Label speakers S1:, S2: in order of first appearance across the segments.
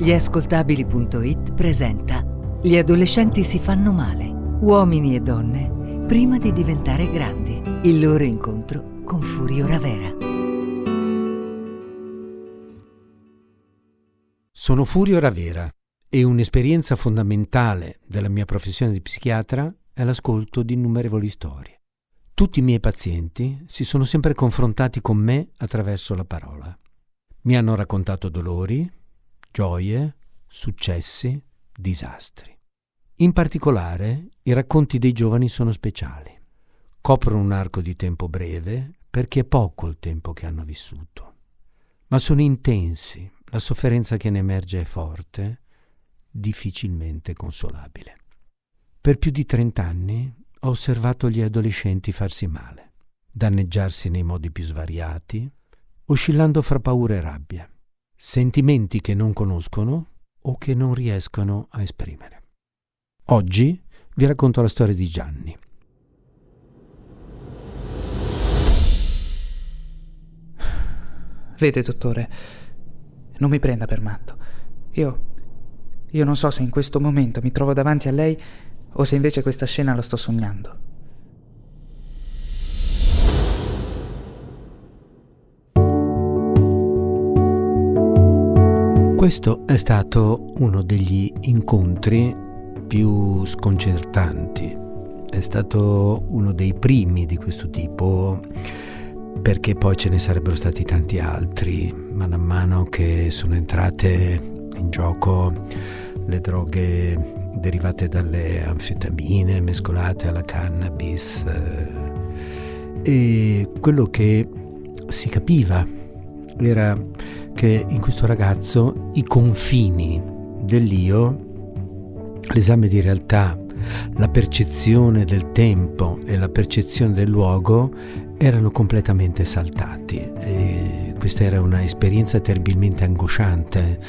S1: Gliascoltabili.it presenta Gli adolescenti si fanno male, uomini e donne, prima di diventare grandi. Il loro incontro con Furio Ravera.
S2: Sono Furio Ravera e un'esperienza fondamentale della mia professione di psichiatra è l'ascolto di innumerevoli storie. Tutti i miei pazienti si sono sempre confrontati con me attraverso la parola. Mi hanno raccontato dolori, gioie, successi, disastri. In particolare, i racconti dei giovani sono speciali. Coprono un arco di tempo breve perché è poco il tempo che hanno vissuto, ma sono intensi, la sofferenza che ne emerge è forte, difficilmente consolabile. Per più di trent'anni ho osservato gli adolescenti farsi male, danneggiarsi nei modi più svariati, oscillando fra paura e rabbia sentimenti che non conoscono o che non riescono a esprimere. Oggi vi racconto la storia di Gianni.
S3: Vede, dottore, non mi prenda per matto. Io. Io non so se in questo momento mi trovo davanti a lei o se invece questa scena la sto sognando.
S2: Questo è stato uno degli incontri più sconcertanti, è stato uno dei primi di questo tipo perché poi ce ne sarebbero stati tanti altri, man mano che sono entrate in gioco le droghe derivate dalle anfetamine mescolate alla cannabis eh, e quello che si capiva era che in questo ragazzo i confini dell'io, l'esame di realtà, la percezione del tempo e la percezione del luogo erano completamente saltati. E questa era un'esperienza terribilmente angosciante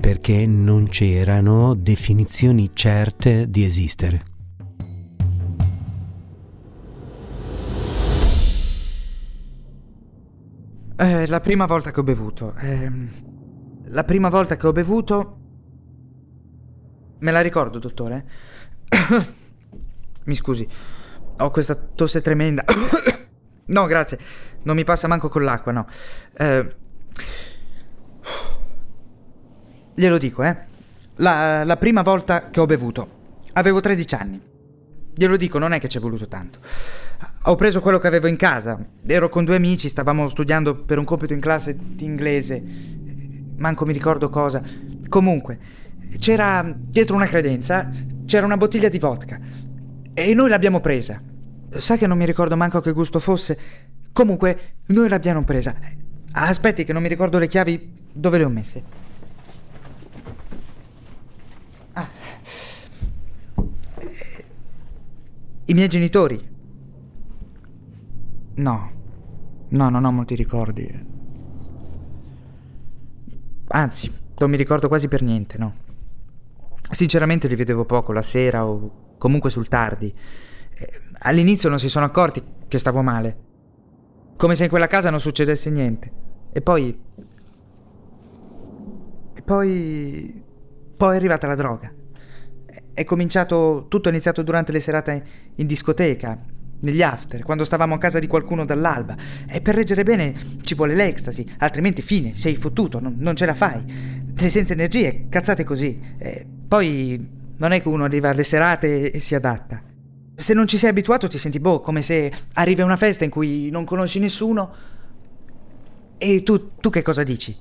S2: perché non c'erano definizioni certe di esistere.
S3: Eh, la prima volta che ho bevuto. Eh, la prima volta che ho bevuto. Me la ricordo, dottore? mi scusi, ho questa tosse tremenda. no, grazie, non mi passa manco con l'acqua, no. Eh, glielo dico, eh. La, la prima volta che ho bevuto. Avevo 13 anni. Glielo dico, non è che ci è voluto tanto. Ho preso quello che avevo in casa. Ero con due amici, stavamo studiando per un compito in classe di inglese. Manco mi ricordo cosa. Comunque, c'era dietro una credenza, c'era una bottiglia di vodka. E noi l'abbiamo presa. Sa che non mi ricordo manco che gusto fosse. Comunque, noi l'abbiamo presa. Aspetti che non mi ricordo le chiavi dove le ho messe. I miei genitori No, no, non ho molti ricordi. Anzi, non mi ricordo quasi per niente, no. Sinceramente li vedevo poco la sera o comunque sul tardi. Eh, all'inizio non si sono accorti che stavo male. Come se in quella casa non succedesse niente. E poi... E poi... Poi è arrivata la droga. È cominciato... Tutto è iniziato durante le serate in discoteca negli after, quando stavamo a casa di qualcuno dall'alba. E per reggere bene ci vuole l'ecstasy, altrimenti fine, sei fottuto, non, non ce la fai. Sei senza energie, cazzate così. E poi non è che uno arriva alle serate e si adatta. Se non ci sei abituato ti senti boh, come se arrivi a una festa in cui non conosci nessuno e tu, tu che cosa dici?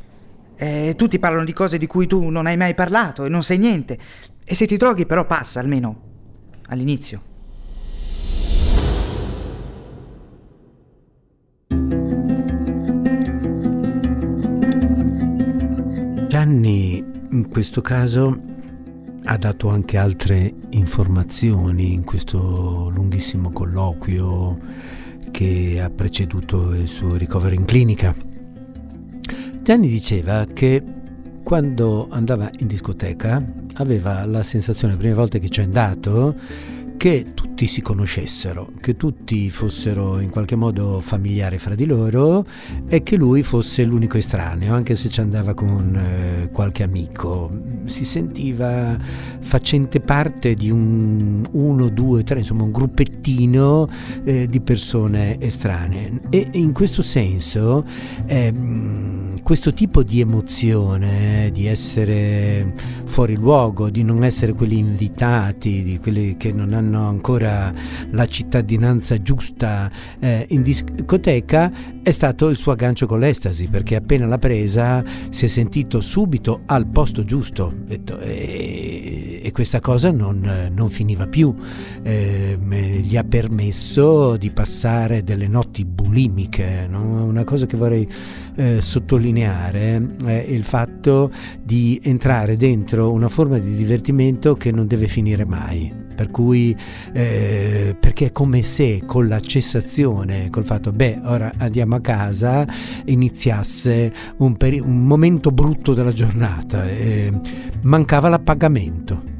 S3: E tutti parlano di cose di cui tu non hai mai parlato e non sai niente. E se ti droghi però passa, almeno all'inizio.
S2: Gianni in questo caso ha dato anche altre informazioni in questo lunghissimo colloquio che ha preceduto il suo ricovero in clinica. Gianni diceva che quando andava in discoteca aveva la sensazione, le prime volte che ci è andato, che tutti si conoscessero, che tutti fossero in qualche modo familiari fra di loro e che lui fosse l'unico estraneo, anche se ci andava con eh, qualche amico. Si sentiva facente parte di un uno, due, tre, insomma un gruppettino eh, di persone estranee. E in questo senso eh, questo tipo di emozione, di essere fuori luogo, di non essere quelli invitati, di quelli che non hanno ancora la cittadinanza giusta eh, in discoteca, è stato il suo aggancio con l'estasi, perché appena l'ha presa si è sentito subito al posto giusto e, e questa cosa non, non finiva più. Eh, gli ha permesso di passare delle notti bulimiche, no? una cosa che vorrei eh, sottolineare è il fatto di entrare dentro una forma di divertimento che non deve finire mai. Per cui, eh, perché è come se con la cessazione, col fatto, beh, ora andiamo a casa, iniziasse un, peri- un momento brutto della giornata, eh, mancava l'appagamento.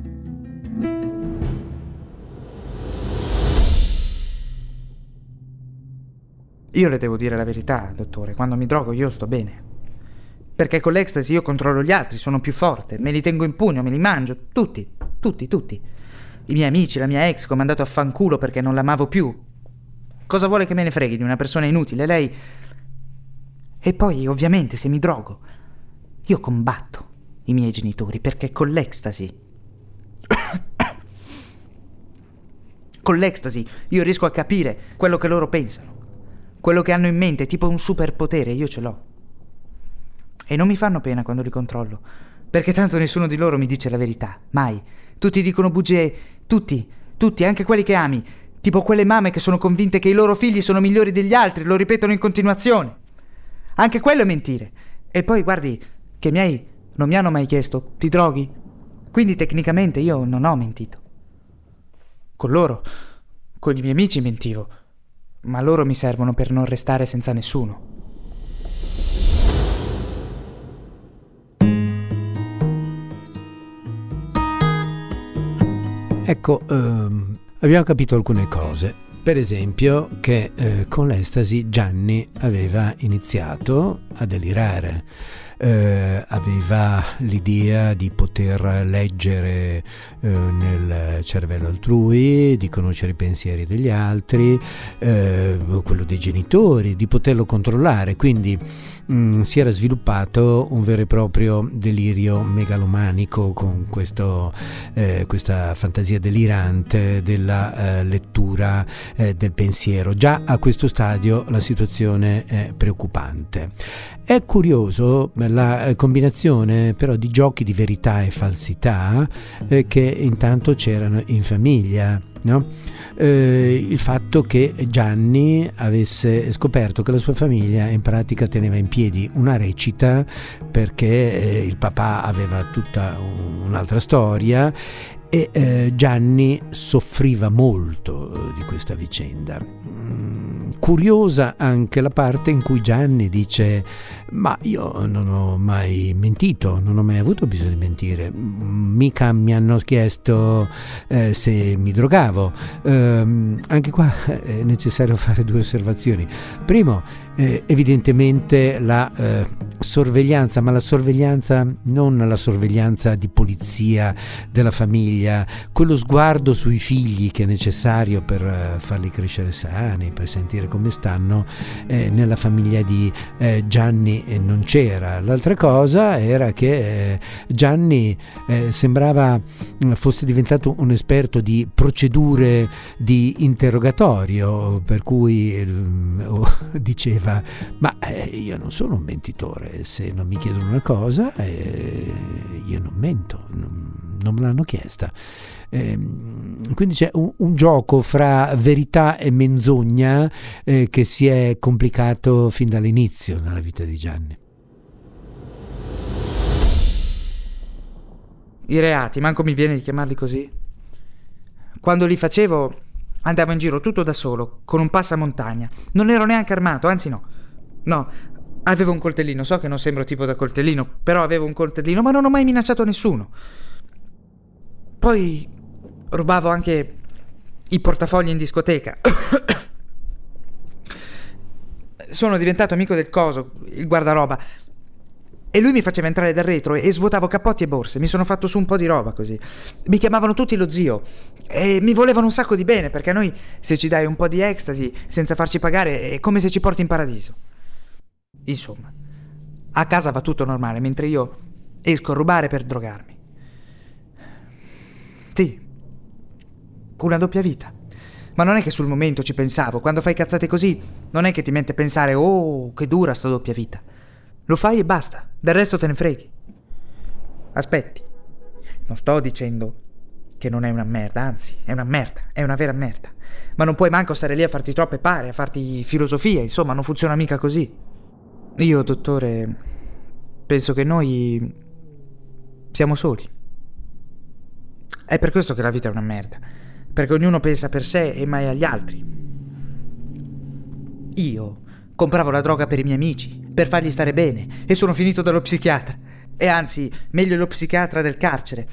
S3: Io le devo dire la verità, dottore, quando mi drogo io sto bene. Perché con l'ecstasy io controllo gli altri, sono più forte, me li tengo in pugno, me li mangio, tutti, tutti, tutti. I miei amici, la mia ex che ho mandato a fanculo perché non l'amavo più. Cosa vuole che me ne freghi di una persona inutile? Lei... E poi, ovviamente, se mi drogo, io combatto i miei genitori perché con l'ecstasy... con l'ecstasy io riesco a capire quello che loro pensano quello che hanno in mente, tipo un superpotere, io ce l'ho. E non mi fanno pena quando li controllo, perché tanto nessuno di loro mi dice la verità, mai. Tutti dicono bugie, tutti, tutti, anche quelli che ami, tipo quelle mamme che sono convinte che i loro figli sono migliori degli altri, lo ripetono in continuazione. Anche quello è mentire. E poi guardi, che i miei non mi hanno mai chiesto, ti droghi? Quindi tecnicamente io non ho mentito. Con loro, con i miei amici mentivo ma loro mi servono per non restare senza nessuno.
S2: Ecco, ehm, abbiamo capito alcune cose. Per esempio che eh, con l'estasi Gianni aveva iniziato a delirare eh, aveva l'idea di poter leggere eh, nel cervello altrui, di conoscere i pensieri degli altri, eh, quello dei genitori, di poterlo controllare, quindi mh, mm, si era sviluppato un vero e proprio delirio megalomanico con questo, eh, questa fantasia delirante della eh, lettura eh, del pensiero. Già a questo stadio la situazione è preoccupante. È curioso la eh, combinazione però di giochi di verità e falsità eh, che intanto c'erano in famiglia. No? Eh, il fatto che Gianni avesse scoperto che la sua famiglia in pratica teneva in piedi una recita perché eh, il papà aveva tutta un'altra storia e eh, Gianni soffriva molto eh, di questa vicenda. Curiosa anche la parte in cui Gianni dice ma io non ho mai mentito, non ho mai avuto bisogno di mentire, mica mi hanno chiesto eh, se mi drogavo. Eh, anche qua è necessario fare due osservazioni. Primo, eh, evidentemente la eh, sorveglianza, ma la sorveglianza non la sorveglianza di polizia della famiglia, quello sguardo sui figli che è necessario per eh, farli crescere sani, per sentire come stanno, eh, nella famiglia di eh, Gianni eh, non c'era. L'altra cosa era che Gianni sembrava mm, fosse diventato un esperto di procedure di interrogatorio, per cui diceva diceva ma eh, io non sono un mentitore, se non mi chiedono una cosa eh, io non mento, non, non me l'hanno chiesta. Eh, quindi c'è un, un, gioco fra verità e menzogna eh, che si è complicato fin dall'inizio nella vita di Gianni.
S3: I reati, manco mi viene di chiamarli così. Quando li facevo Andavo in giro tutto da solo, con un passamontagna. Non ero neanche armato, anzi no. No, avevo un coltellino, so che non sembro tipo da coltellino, però avevo un coltellino, ma non ho mai minacciato nessuno. Poi rubavo anche i portafogli in discoteca. Sono diventato amico del coso, il guardaroba. E lui mi faceva entrare dal retro e svuotavo cappotti e borse. Mi sono fatto su un po' di roba così. Mi chiamavano tutti lo zio. E mi volevano un sacco di bene, perché a noi, se ci dai un po' di ecstasy senza farci pagare, è come se ci porti in paradiso. Insomma, a casa va tutto normale, mentre io esco a rubare per drogarmi. Sì, una doppia vita. Ma non è che sul momento ci pensavo, quando fai cazzate così, non è che ti mente pensare, oh, che dura sta doppia vita. Lo fai e basta, del resto te ne freghi. Aspetti, non sto dicendo che non è una merda, anzi, è una merda, è una vera merda. Ma non puoi manco stare lì a farti troppe pare, a farti filosofia, insomma, non funziona mica così. Io, dottore, penso che noi siamo soli. È per questo che la vita è una merda perché ognuno pensa per sé e mai agli altri. Io compravo la droga per i miei amici, per fargli stare bene, e sono finito dallo psichiatra. E anzi, meglio lo psichiatra del carcere,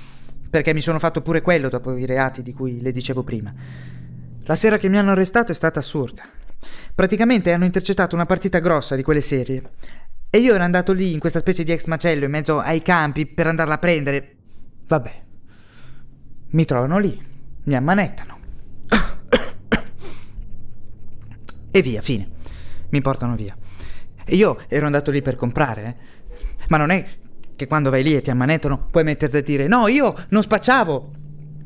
S3: perché mi sono fatto pure quello dopo i reati di cui le dicevo prima. La sera che mi hanno arrestato è stata assurda. Praticamente hanno intercettato una partita grossa di quelle serie. E io ero andato lì in questa specie di ex macello in mezzo ai campi per andarla a prendere. Vabbè. Mi trovano lì mi ammanettano. e via, fine. Mi portano via. Io ero andato lì per comprare, eh. Ma non è che quando vai lì e ti ammanettano puoi metterti a dire no, io non spacciavo.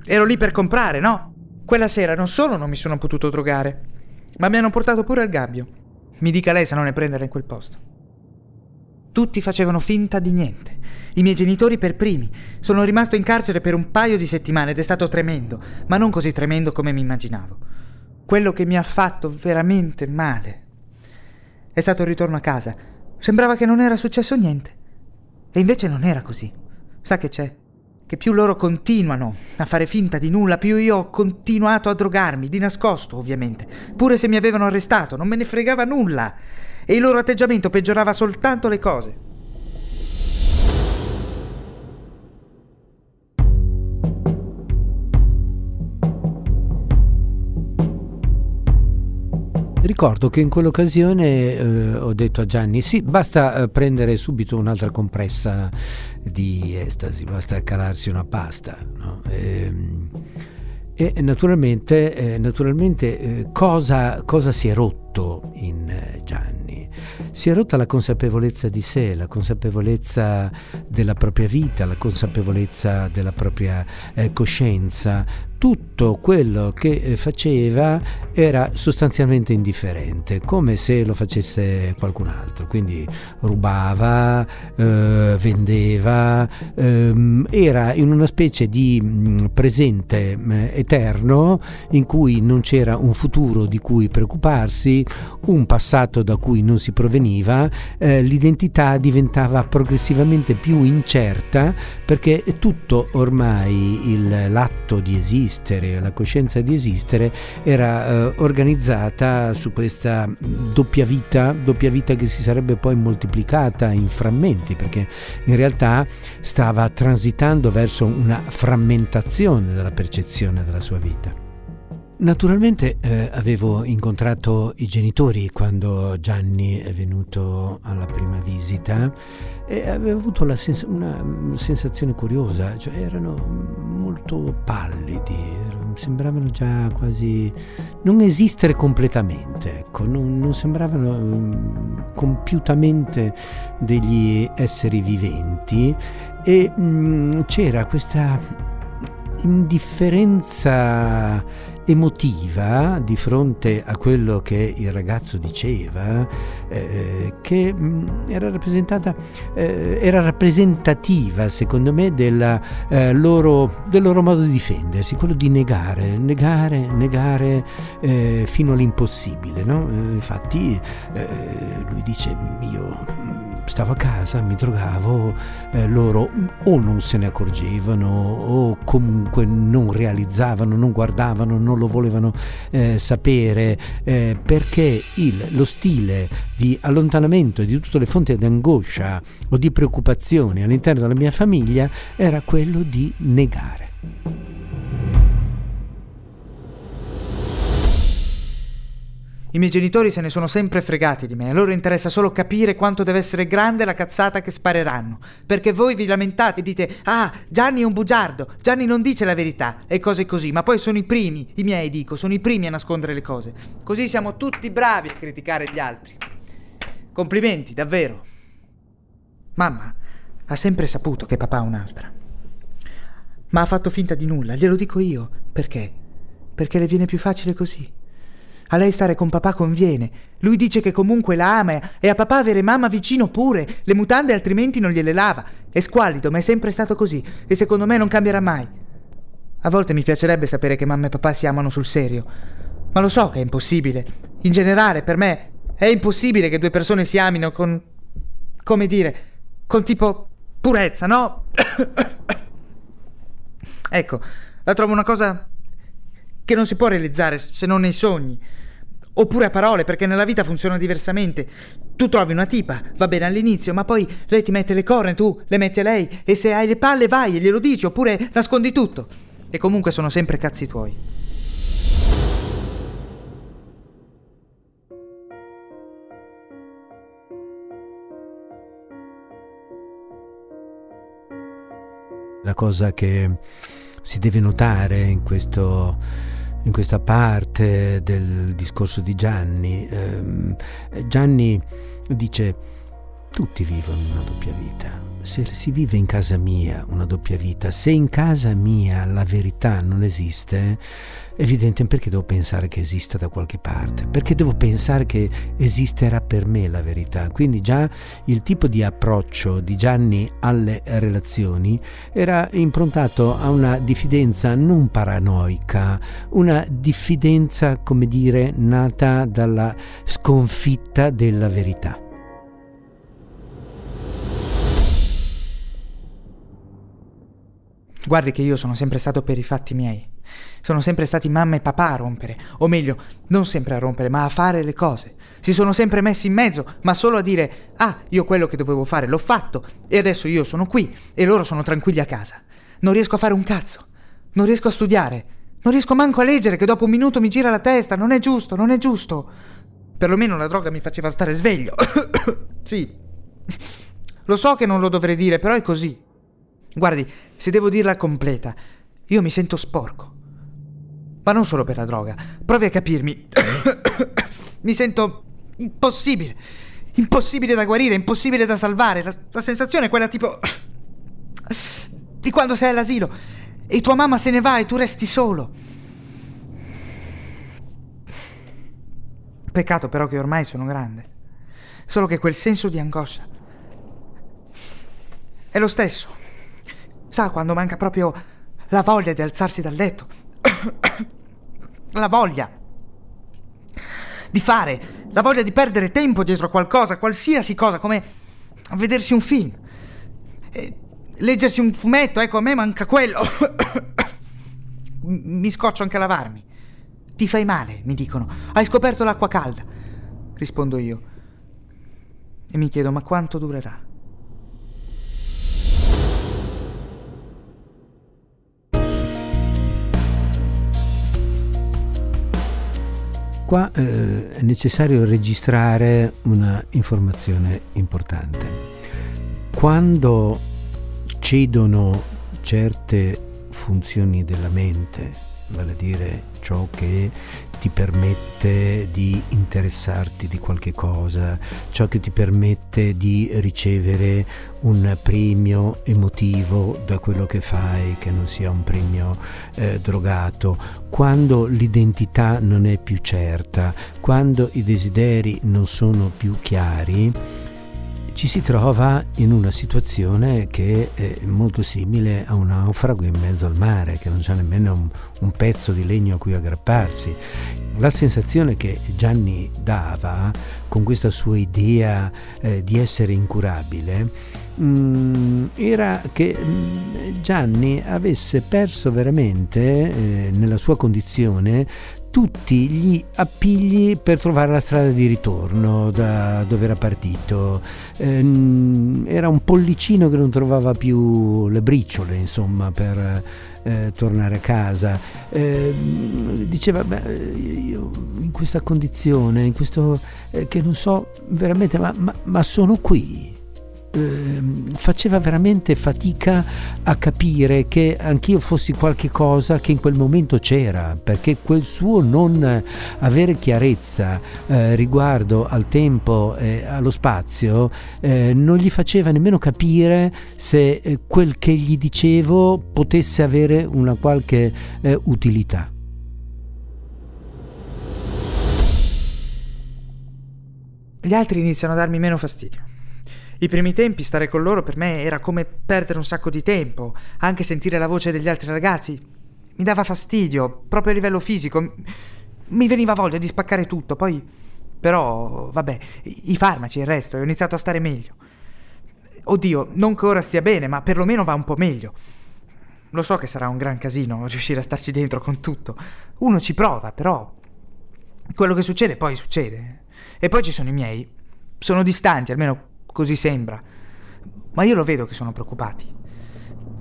S3: Ero lì per comprare, no? Quella sera non solo non mi sono potuto drogare, ma mi hanno portato pure al gabbio. Mi dica lei se non ne prendere in quel posto. Tutti facevano finta di niente. I miei genitori per primi. Sono rimasto in carcere per un paio di settimane ed è stato tremendo, ma non così tremendo come mi immaginavo. Quello che mi ha fatto veramente male è stato il ritorno a casa. Sembrava che non era successo niente. E invece non era così. Sa che c'è? Che più loro continuano a fare finta di nulla, più io ho continuato a drogarmi, di nascosto ovviamente. Pure se mi avevano arrestato, non me ne fregava nulla e il loro atteggiamento peggiorava soltanto le cose.
S2: Ricordo che in quell'occasione eh, ho detto a Gianni: sì, basta eh, prendere subito un'altra compressa di estasi, basta calarsi una pasta. No? E, ehm, e naturalmente, eh, naturalmente eh, cosa, cosa, si è rotto in eh, Gianni? Si è rotta la consapevolezza di sé, la consapevolezza della propria vita, la consapevolezza della propria eh, coscienza, tutto quello che eh, faceva era sostanzialmente indifferente, come se lo facesse qualcun altro, quindi rubava, eh, vendeva, ehm, era in una specie di mm, presente mh, mm, eterno in cui non c'era un futuro di cui preoccuparsi, un passato da cui non si proveniva, eh, l'identità diventava progressivamente più incerta perché tutto ormai il, l'atto di esistere, esistere, la coscienza di esistere era eh, organizzata su questa doppia vita, doppia vita che si sarebbe poi moltiplicata in frammenti, perché in realtà stava transitando verso una frammentazione della percezione della sua vita. Naturalmente eh, avevo incontrato i genitori quando Gianni è venuto alla prima visita e avevo avuto sens- una sensazione curiosa, cioè erano molto pallidi, sembravano già quasi non esistere completamente, ecco, non, non sembravano um, compiutamente degli esseri viventi e mm, c'era questa indifferenza emotiva di fronte a quello che il ragazzo diceva, eh, che mh, mm, era eh, era rappresentativa secondo me della, eh, loro, del loro modo di difendersi, quello di negare, negare, negare eh, fino all'impossibile. No? Eh, infatti eh, lui dice io stavo a casa, mi drogavo, eh, loro o non se ne accorgevano o comunque non realizzavano, non guardavano, non lo volevano eh, sapere eh, perché il, lo stile di allontanamento di tutte le fonti di angoscia o di preoccupazione all'interno della mia famiglia era quello di negare.
S3: I miei genitori se ne sono sempre fregati di me, a loro interessa solo capire quanto deve essere grande la cazzata che spareranno. Perché voi vi lamentate e dite, ah, Gianni è un bugiardo, Gianni non dice la verità, e cose così, ma poi sono i primi, i miei dico, sono i primi a nascondere le cose. Così siamo tutti bravi a criticare gli altri. Complimenti, davvero. Mamma ha sempre saputo che papà ha un'altra. Ma ha fatto finta di nulla, glielo dico io. Perché? Perché le viene più facile così. A lei stare con papà conviene. Lui dice che comunque la ama e a papà avere mamma vicino pure. Le mutande altrimenti non gliele lava. È squallido, ma è sempre stato così e secondo me non cambierà mai. A volte mi piacerebbe sapere che mamma e papà si amano sul serio, ma lo so che è impossibile. In generale, per me, è impossibile che due persone si amino con... come dire, con tipo purezza, no? ecco, la trovo una cosa che non si può realizzare se non nei sogni. Oppure a parole, perché nella vita funziona diversamente. Tu trovi una tipa, va bene all'inizio, ma poi lei ti mette le corna, tu le metti a lei, e se hai le palle vai e glielo dici, oppure nascondi tutto. E comunque sono sempre cazzi tuoi.
S2: La cosa che si deve notare in questo in questa parte del discorso di Gianni. Eh, Gianni dice, tutti vivono una doppia vita. Se si vive in casa mia una doppia vita, se in casa mia la verità non esiste, evidente perché devo pensare che esista da qualche parte, perché devo pensare che esisterà per me la verità. Quindi già il tipo di approccio di Gianni alle relazioni era improntato a una diffidenza non paranoica, una diffidenza, come dire, nata dalla sconfitta della verità.
S3: Guardi che io sono sempre stato per i fatti miei. Sono sempre stati mamma e papà a rompere, o meglio, non sempre a rompere, ma a fare le cose. Si sono sempre messi in mezzo, ma solo a dire, ah, io quello che dovevo fare l'ho fatto, e adesso io sono qui, e loro sono tranquilli a casa. Non riesco a fare un cazzo, non riesco a studiare, non riesco manco a leggere, che dopo un minuto mi gira la testa, non è giusto, non è giusto. Perlomeno la droga mi faceva stare sveglio. sì. Lo so che non lo dovrei dire, però è così. Guardi, se devo dirla completa, io mi sento sporco. Ma non solo per la droga. Provi a capirmi. mi sento impossibile. Impossibile da guarire, impossibile da salvare. La, la, sensazione è quella tipo... di quando sei all'asilo e tua mamma se ne va e tu resti solo. Peccato però che ormai sono grande. Solo che quel senso di angoscia è lo stesso. Sa quando manca proprio la voglia di alzarsi dal letto. la voglia di fare, la voglia di perdere tempo dietro a qualcosa, qualsiasi cosa, come vedersi un film, e leggersi un fumetto, ecco, a me manca quello. mi scoccio anche a lavarmi. Ti fai male, mi dicono. Hai scoperto l'acqua calda. Rispondo io. E mi chiedo, ma quanto durerà?
S2: Qua eh, è necessario registrare una informazione importante. Quando cedono certe funzioni della mente, vale a dire ciò che ti permette di interessarti di qualche cosa, ciò che ti permette di ricevere un premio emotivo da quello che fai, che non sia un premio eh, drogato, quando l'identità non è più certa, quando i desideri non sono più chiari, ci si trova in una situazione che è molto simile a un naufrago in mezzo al mare, che non c'è nemmeno un, un pezzo di legno a cui aggrapparsi. La sensazione che Gianni dava con questa sua idea eh, di essere incurabile mh, mm, era che mh, mm, Gianni avesse perso veramente eh, nella sua condizione tutti gli appigli per trovare la strada di ritorno da dove era partito. Ehm, era un pollicino che non trovava più le briciole, insomma, per eh, tornare a casa. Eh, diceva, beh, io in questa condizione, in questo eh, che non so veramente, ma, ma, ma sono qui Ehm, faceva veramente fatica a capire che anch'io fossi qualche cosa che in quel momento c'era, perché quel suo non avere chiarezza eh, riguardo al tempo e allo spazio eh, non gli faceva nemmeno capire se eh, quel che gli dicevo potesse avere una qualche eh, utilità.
S3: Gli altri iniziano a darmi meno fastidio. I primi tempi stare con loro per me era come perdere un sacco di tempo, anche sentire la voce degli altri ragazzi mi dava fastidio, proprio a livello fisico. Mi veniva voglia di spaccare tutto, poi però, vabbè, i farmaci e il resto, ho iniziato a stare meglio. Oddio, non che ora stia bene, ma perlomeno va un po' meglio. Lo so che sarà un gran casino riuscire a starci dentro con tutto. Uno ci prova, però quello che succede poi succede. E poi ci sono i miei. Sono distanti, almeno così sembra. Ma io lo vedo che sono preoccupati.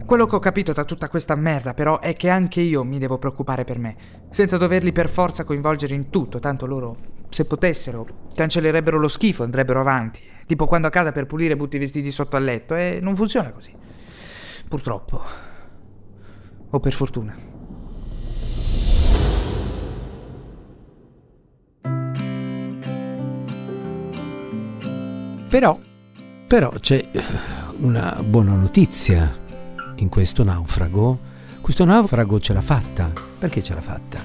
S3: Quello che ho capito da tutta questa merda, però, è che anche io mi devo preoccupare per me, senza doverli per forza coinvolgere in tutto, tanto loro, se potessero, cancellerebbero lo schifo andrebbero avanti. Tipo quando a casa per pulire butti i vestiti sotto al letto, e non funziona così. Purtroppo. O per fortuna.
S2: Però però c'è eh, una buona notizia in questo naufrago. Questo naufrago ce l'ha fatta. Perché ce l'ha fatta?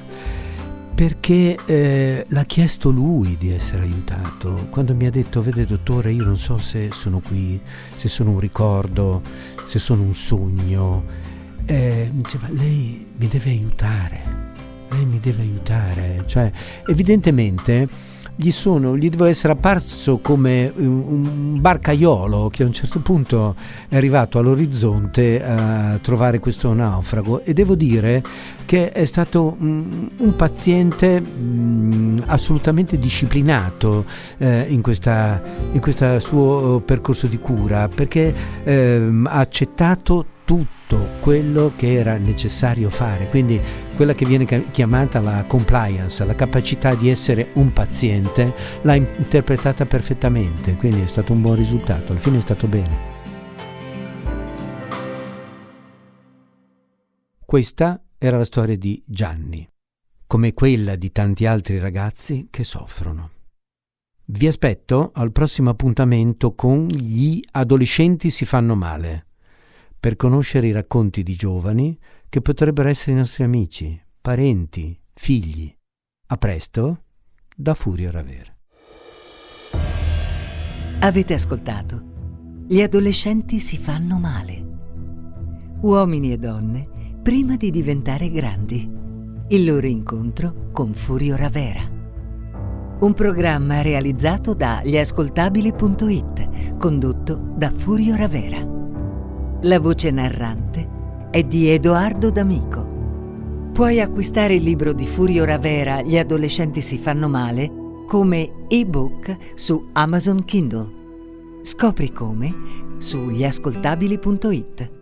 S2: Perché eh, l'ha chiesto lui di essere aiutato. Quando mi ha detto, vede dottore, io non so se sono qui, se sono un ricordo, se sono un sogno. Eh, mi diceva, lei mi deve aiutare. Lei mi deve aiutare. Cioè, evidentemente gli, sono, gli devo essere apparso come un, barcaiolo che a un certo punto è arrivato all'orizzonte a trovare questo naufrago. E devo dire che è stato un, paziente mh, assolutamente disciplinato eh, in, questo suo percorso di cura perché eh, ha accettato tutto quello che era necessario fare, quindi quella che viene chiamata la compliance, la capacità di essere un paziente, l'ha interpretata perfettamente, quindi è stato un buon risultato, alla fine è stato bene. Questa era la storia di Gianni, come quella di tanti altri ragazzi che soffrono. Vi aspetto al prossimo appuntamento con Gli adolescenti si fanno male per conoscere i racconti di giovani che potrebbero essere i nostri amici, parenti, figli. A presto da Furio Ravera.
S1: Avete ascoltato? Gli adolescenti si fanno male. Uomini e donne prima di diventare grandi. Il loro incontro con Furio Ravera. Un programma realizzato da gliascoltabili.it, condotto da Furio Ravera. La voce narrante è di Edoardo D'Amico. Puoi acquistare il libro di Furio Ravera Gli adolescenti si fanno male come ebook su Amazon Kindle. Scopri come su gliascoltabili.it.